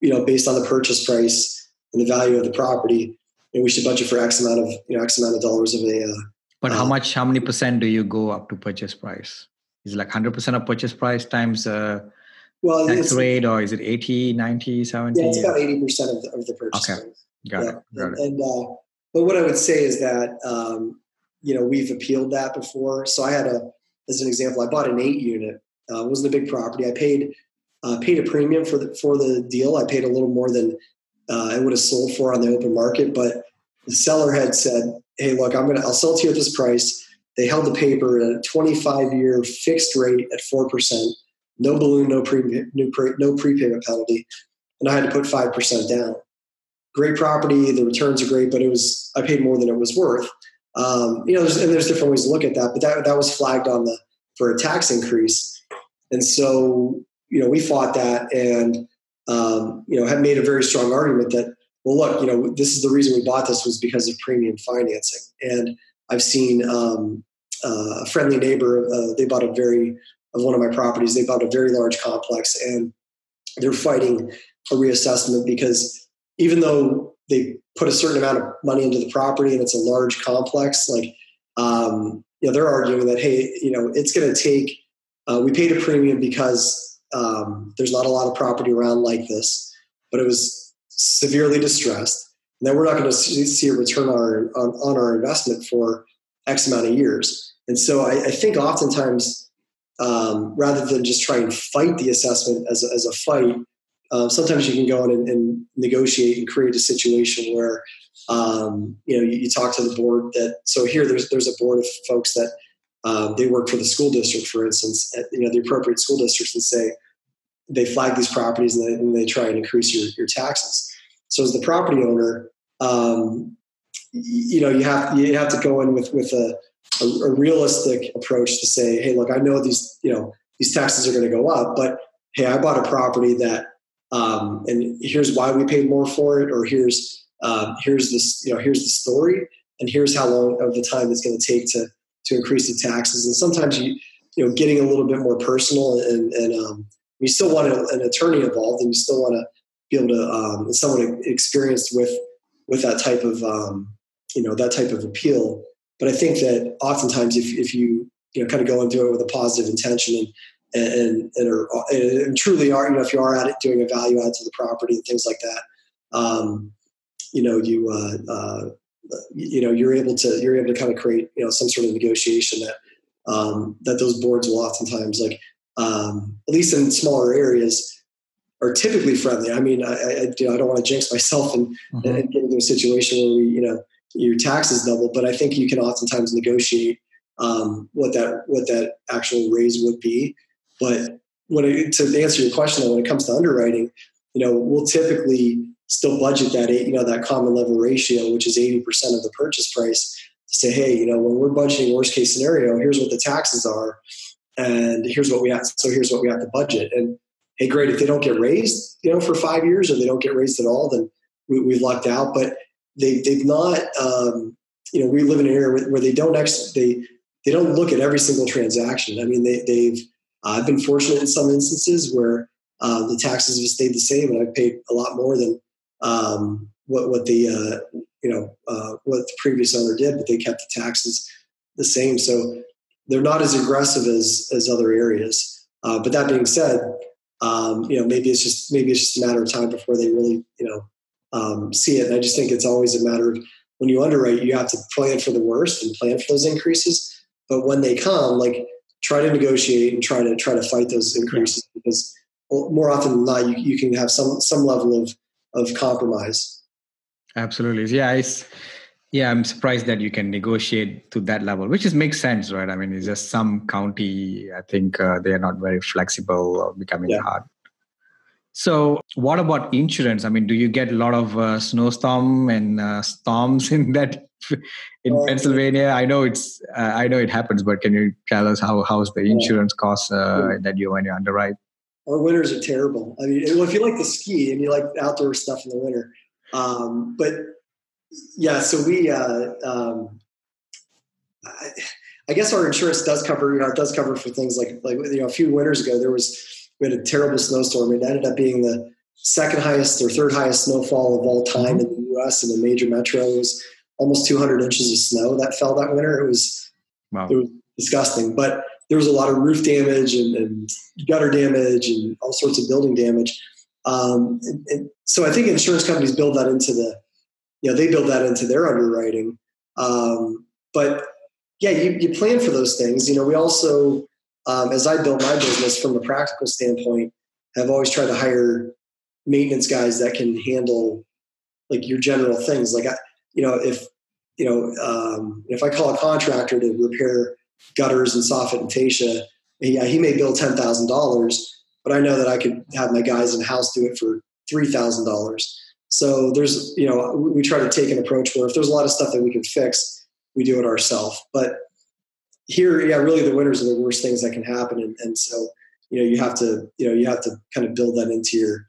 you know, based on the purchase price and the value of the property, and we should budget for X amount of, you know, X amount of dollars of a. Uh, but how uh, much, how many percent do you go up to purchase price? Is it like 100% of purchase price times uh, well, tax rate or is it 80, 90, 70? Yeah, it's about 80% of the, of the purchase okay. price. Got yeah. it. Got and, it. And, uh, but what I would say is that, um, you know, we've appealed that before. So I had a, as an example, I bought an eight unit. Uh, it wasn't a big property. I paid uh, paid a premium for the for the deal. I paid a little more than uh, I would have sold for on the open market, but the seller had said, "Hey, look, I'm gonna I'll sell to you at this price." They held the paper at a 25 year fixed rate at four percent, no balloon, no, pre, no prepayment penalty, and I had to put five percent down. Great property, the returns are great, but it was I paid more than it was worth. Um, you know, there's, and there's different ways to look at that, but that that was flagged on the for a tax increase, and so you know we fought that and um, you know have made a very strong argument that well, look, you know, this is the reason we bought this was because of premium financing, and I've seen um, uh, a friendly neighbor uh, they bought a very of one of my properties they bought a very large complex and they're fighting a reassessment because even though they put a certain amount of money into the property and it's a large complex, like um, you know, they're arguing that hey, you know, it's going to take. Uh, we paid a premium because um, there's not a lot of property around like this, but it was severely distressed. And then we're not going to see a return on our, on, on, our investment for X amount of years. And so I, I think oftentimes, um, rather than just try and fight the assessment as as a fight, uh, sometimes you can go in and, and, negotiate and create a situation where um, you know you, you, talk to the board that so here there's there's a board of folks that um, they work for the school district for instance at, you know the appropriate school districts and say they flag these properties and they, and they try and increase your, your taxes. So as the property owner um, you know you have you have to go in with with a, a, a realistic approach to say hey look i know these you know these taxes are going to go up but hey i bought a property that um, and here's why we paid more for it, or here's um, here's this you know here's the story, and here's how long of the time it's going to take to to increase the taxes. And sometimes you you know getting a little bit more personal, and and um, you still want an attorney involved, and you still want to be able to um, someone experienced with with that type of um, you know that type of appeal. But I think that oftentimes if if you you know kind of go into it with a positive intention and and and, are, and truly are you know if you are at it doing a value add to the property and things like that, um, you know you uh, uh, you know you're able to you're able to kind of create you know some sort of negotiation that um, that those boards will oftentimes like um, at least in smaller areas are typically friendly. I mean, I, I, you know, I don't want to jinx myself and, mm-hmm. and get into a situation where we, you know, your taxes double, but I think you can oftentimes negotiate um, what that what that actual raise would be. But when it, to answer your question, though, when it comes to underwriting, you know, we'll typically still budget that you know that common level ratio, which is eighty percent of the purchase price, to say, hey, you know, when we're budgeting worst case scenario, here's what the taxes are, and here's what we have. So here's what we have to budget. And hey, great, if they don't get raised, you know, for five years or they don't get raised at all, then we, we've lucked out. But they, they've not, um, you know, we live in an area where, where they don't actually, they, they don't look at every single transaction. I mean, they, they've, I've been fortunate in some instances where uh, the taxes have stayed the same and I've paid a lot more than um, what, what the, uh, you know, uh, what the previous owner did, but they kept the taxes the same. So they're not as aggressive as, as other areas. Uh, but that being said, um, you know, maybe it's just maybe it's just a matter of time before they really, you know, um, see it. And I just think it's always a matter of when you underwrite, you have to plan for the worst and plan for those increases. But when they come, like try to negotiate and try to try to fight those increases because more often than not, you, you can have some some level of of compromise. Absolutely, yeah. It's, yeah, I'm surprised that you can negotiate to that level, which is makes sense, right? I mean, it's just some county. I think uh, they are not very flexible or becoming yeah. hard. So, what about insurance? I mean, do you get a lot of uh, snowstorm and uh, storms in that in uh, Pennsylvania? I know it's uh, I know it happens, but can you tell us how how's the insurance cost uh, that you when you underwrite? Our winters are terrible. I mean, well, if you like to ski and you like outdoor stuff in the winter, um, but yeah, so we, uh, um, I, I, guess our insurance does cover, you know, it does cover for things like, like, you know, a few winters ago, there was, we had a terrible snowstorm. It ended up being the second highest or third highest snowfall of all time mm-hmm. in the U.S. in the major metro. It was almost 200 inches of snow that fell that winter. It was, wow. it was disgusting, but there was a lot of roof damage and, and gutter damage and all sorts of building damage. Um, and, and so I think insurance companies build that into the, you know they build that into their underwriting um, but yeah you, you plan for those things you know we also um, as i built my business from a practical standpoint I've always tried to hire maintenance guys that can handle like your general things like I, you know if you know um, if i call a contractor to repair gutters and soffit and fascia yeah he may bill $10000 but i know that i could have my guys in house do it for $3000 so there's, you know, we try to take an approach where if there's a lot of stuff that we can fix, we do it ourselves. But here, yeah, really the winters are the worst things that can happen. And, and so, you know, you have to, you know, you have to kind of build that into your,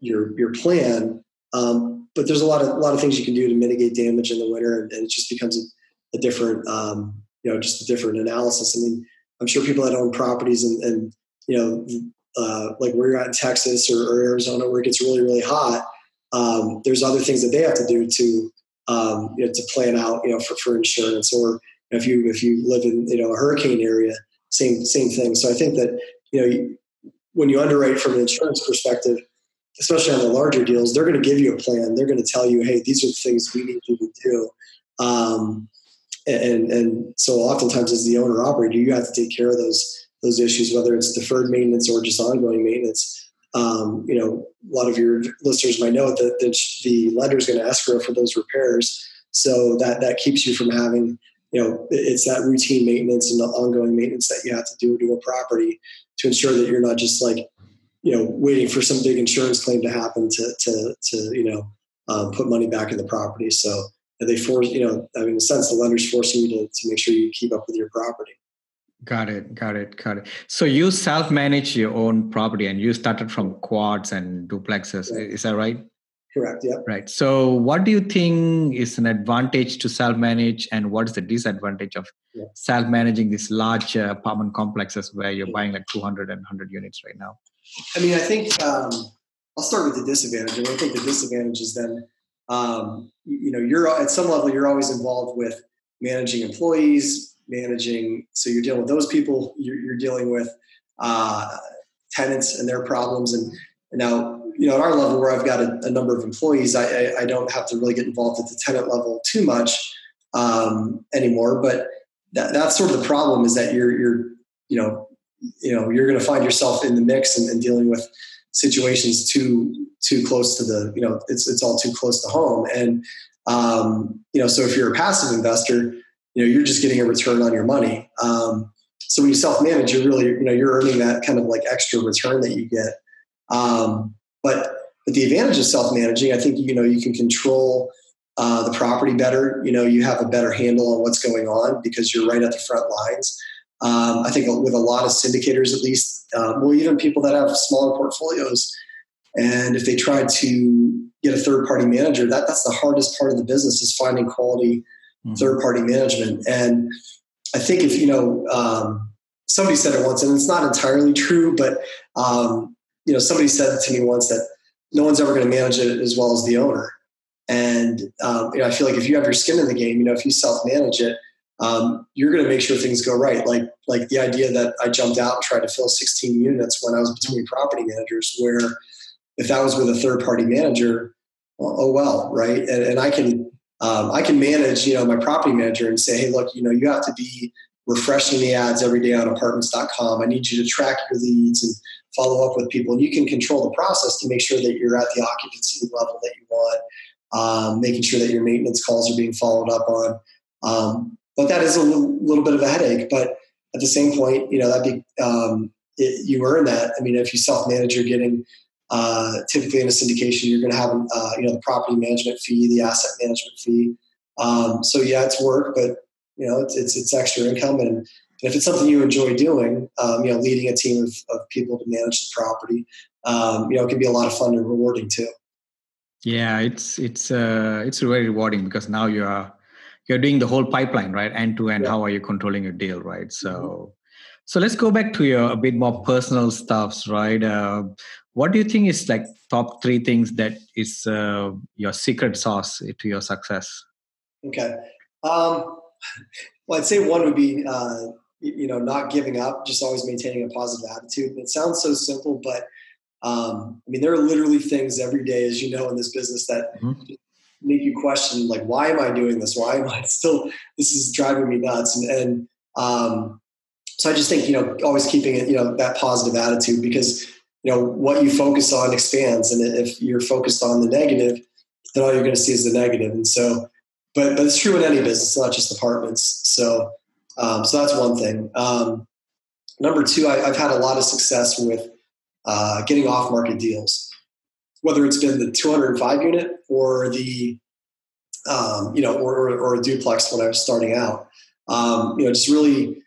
your, your plan. Um, but there's a lot of, a lot of things you can do to mitigate damage in the winter. And, and it just becomes a, a different, um, you know, just a different analysis. I mean, I'm sure people that own properties and, and you know, uh, like where you're at in Texas or, or Arizona, where it gets really, really hot, um, there's other things that they have to do to um, you know, to plan out you know for, for insurance or if you if you live in you know a hurricane area same same thing. So i think that you know when you underwrite from an insurance perspective especially on the larger deals they're going to give you a plan. They're going to tell you hey these are the things we need you to do. Um, and and so oftentimes as the owner operator you have to take care of those those issues whether it's deferred maintenance or just ongoing maintenance. Um, you know, a lot of your listeners might know that the, the lender is going to escrow for those repairs. So that, that keeps you from having, you know, it's that routine maintenance and the ongoing maintenance that you have to do to a property to ensure that you're not just like, you know, waiting for some big insurance claim to happen to, to, to you know, um, put money back in the property. So they force, you know, I mean, in a sense, the lender's forcing you to, to make sure you keep up with your property. Got it, got it, got it. So you self-manage your own property, and you started from quads and duplexes. Yeah. Is that right? Correct. Yeah. Right. So, what do you think is an advantage to self-manage, and what is the disadvantage of yeah. self-managing these large uh, apartment complexes where you're buying like 200 and 100 units right now? I mean, I think um, I'll start with the disadvantage. And I think the disadvantage is then, um, you know, you're at some level, you're always involved with managing employees, managing. So you're dealing with those people. You're, you're dealing with uh, tenants and their problems. And, and, now, you know, at our level where I've got a, a number of employees, I, I, I, don't have to really get involved at the tenant level too much um, anymore. But that, that's sort of the problem is that you're, you're, you know, you know, you're going to find yourself in the mix and, and dealing with situations too too close to the you know it's it's all too close to home. And um, you know so if you're a passive investor you know you're just getting a return on your money. Um, so when you self-manage you're really you know you're earning that kind of like extra return that you get. Um, but but the advantage of self-managing i think you know you can control uh, the property better you know you have a better handle on what's going on because you're right at the front lines um, I think with a lot of syndicators, at least, um, well, even people that have smaller portfolios, and if they try to get a third party manager, that that's the hardest part of the business is finding quality mm-hmm. third party management. And I think if you know, um, somebody said it once, and it's not entirely true, but um, you know, somebody said to me once that no one's ever going to manage it as well as the owner. And um, you know, I feel like if you have your skin in the game, you know, if you self manage it um, you're going to make sure things go right. Like like the idea that I jumped out and tried to fill 16 units when I was between property managers, where if that was with a third party manager, well, oh well, right? And, and I can um, I can manage you know my property manager and say, hey, look, you know you have to be refreshing the ads every day on apartments.com. I need you to track your leads and follow up with people, and you can control the process to make sure that you're at the occupancy level that you want, um, making sure that your maintenance calls are being followed up on. Um, but that is a little, bit of a headache. But at the same point, you know, that be um, it, you earn that. I mean, if you self manage, you're getting uh, typically in a syndication, you're going to have uh, you know the property management fee, the asset management fee. Um, so yeah, it's work, but you know, it's it's, it's extra income, and, and if it's something you enjoy doing, um, you know, leading a team of, of people to manage the property, um, you know, it can be a lot of fun and rewarding too. Yeah, it's it's uh, it's very rewarding because now you are you're doing the whole pipeline right? End to end how are you controlling your deal right? So mm-hmm. so let's go back to your a bit more personal stuffs right? Uh, what do you think is like top three things that is uh, your secret sauce to your success? Okay. Um, well i'd say one would be uh, you know not giving up just always maintaining a positive attitude. It sounds so simple but um, I mean, there are literally things every day, as you know, in this business that mm-hmm. make you question like why am i doing this? Why am i still this is driving me nuts. And, and um, so i just think you know always keeping it you know that positive attitude because you know what you focus on expands. And if you're focused on the negative then all you're going to see is the negative. And so but but it's true in any business not just apartments. So um, so that's one thing um, number two I, have had a lot of success with uh, getting off market deals whether it's been the 205 unit or the um, you know or, or, a duplex when I was starting out. Um, you know, just really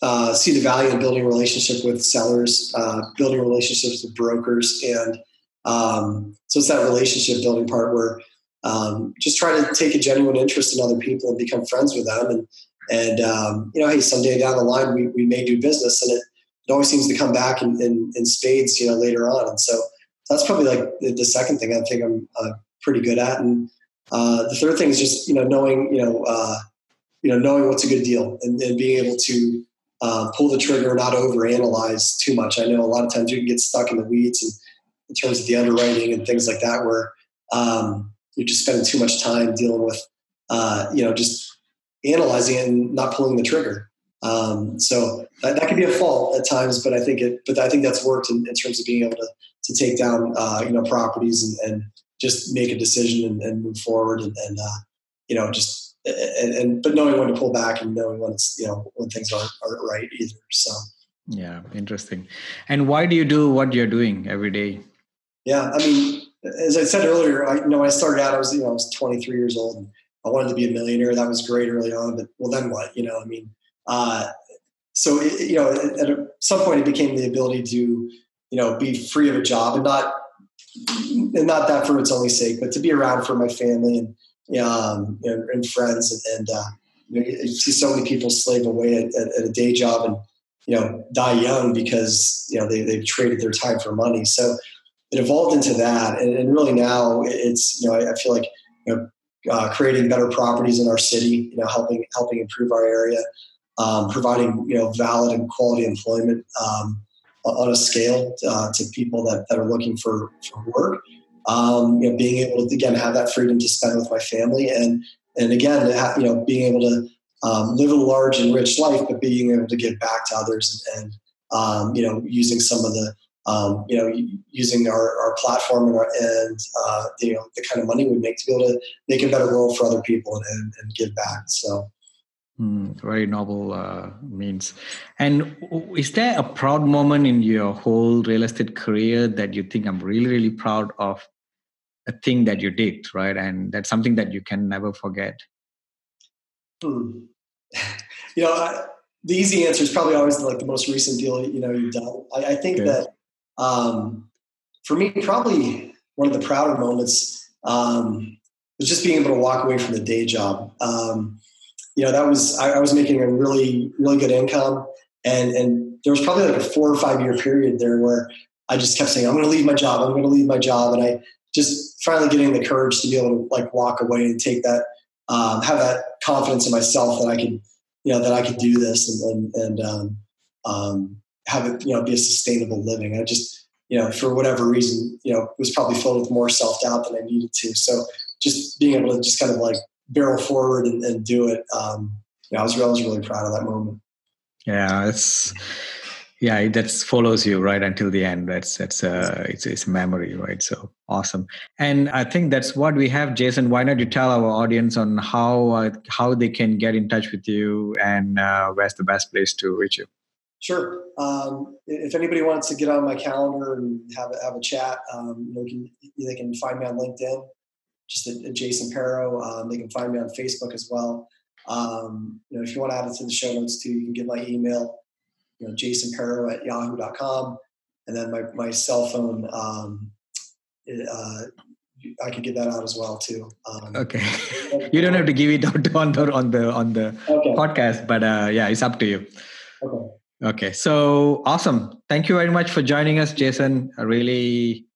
uh, see the value in building relationship with sellers, uh, building relationships with brokers, and um, so it's that relationship building part where um, just try to take a genuine interest in other people and become friends with them, and and um, you know, hey, someday down the line we, we may do business, and it, it always seems to come back in, in, in spades, you know, later on, and so that's probably like the, second thing I think I'm uh, pretty good at. And uh, the third thing is just you know knowing you know uh, you know knowing what's a good deal and, and being able to uh, pull the trigger, not overanalyze too much. I know a lot of times you can get stuck in the weeds and in terms of the underwriting and things like that, where um, you're just spending too much time dealing with uh, you know just analyzing it and not pulling the trigger. Um, so that, that can be a fault at times, but I think it, but I think that's worked in, in terms of being able to to take down uh, you know properties and, and, just make a decision and, and move forward and, and uh, you know just and, and, but knowing when to pull back and knowing when it's you know when things aren't, aren't right either so. Yeah interesting. And why do you do what you're doing every day? Yeah i mean as i said earlier i you know when i started out i was you know i was 23 years old and i wanted to be a millionaire that was great early on but well then what you know i mean uh, so it, you know at some point it became the ability to you know, be free of a job and not and not that for its only sake, but to be around for my family and um, and, and, friends and, and uh, you, know, you, see so many people slave away at, at, at, a day job and you know die young because you know they they've traded their time for money. So it evolved into that, and, and really now it's you know I, I feel like you know uh, creating better properties in our city, you know, helping helping improve our area, um, providing you know valid and quality employment um, on a scale uh, to people that, that are looking for, for work. Um, you know, being able to again have that freedom to spend with my family, and and again, have, you know, being able to um, live a large and rich life, but being able to give back to others, and, and um, you know, using some of the um, you know, using our, our platform and, our, and uh, you know the kind of money we make to be able to make a better world for other people and, and, give back. So. Mm, very noble uh, means. And is there a proud moment in your whole real estate career that you think I'm really, really proud of a thing that you did, right? And that's something that you can never forget. Hmm. You know, I, the easy answer is probably always like the most recent deal you know you've done. I, I think okay. that um, for me, probably one of the prouder moments um, was just being able to walk away from the day job. Um, you know, that was I, I, was making a really really good income, and and there was probably like a four or five year period there where I just kept saying, "I'm going to leave my job. I'm going to leave my job," and I just finally getting the courage to be able to like walk away and take that, um, have that confidence in myself that I could, you know, that I could do this and and, and um, um have it, you know, be a sustainable living. I just, you know, for whatever reason, you know, was probably filled with more self doubt than I needed to. So just being able to just kind of like barrel forward and, and do it, um, you know, I was, I was really proud of that moment. Yeah, it's yeah, that follows you right until the end. That's that's uh, it's it's a memory, right? So awesome. And I think that's what we have, Jason. Why not you tell our audience on how uh, how they can get in touch with you and uh, where's the best place to reach you? Sure. Um, if anybody wants to get on my calendar and have a, have a chat, um, you know, can, they can find me on LinkedIn, just at, at Jason Pero. Um, they can find me on Facebook as well. Um, you know, if you want to add it to the show notes too, you can get my email, you know, jasonpero at yahoo.com. And then my, my cell phone, um, uh, I could get that out as well too. Um, okay, you don't have to give it out on the on the on the okay. podcast, but uh, yeah, it's up to you. Okay. Okay, so awesome. Thank you very much for joining us, Jason. I really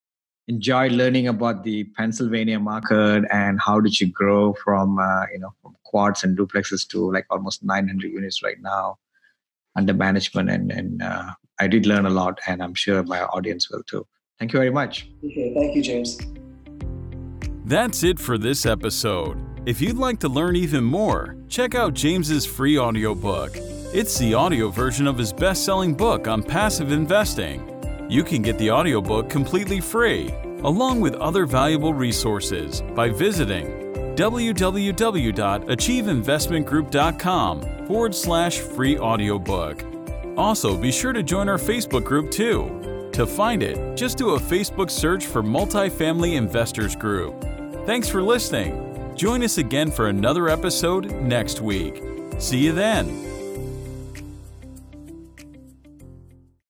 enjoyed learning about the Pennsylvania market and how did you grow from uh, you know from quads and duplexes to like almost 900 units right now under management. And and uh, I did learn a lot, and I'm sure my audience will too. Thank you very much. Okay, thank you, James. That's it for this episode. If you'd like to learn even more, check out James's free audiobook it's the audio version of his best selling book on passive investing. You can get the audiobook completely free, along with other valuable resources, by visiting www.achieveinvestmentgroup.com forward slash free audiobook. Also, be sure to join our Facebook group too. To find it, just do a Facebook search for Multifamily Investors Group. Thanks for listening. Join us again for another episode next week. See you then.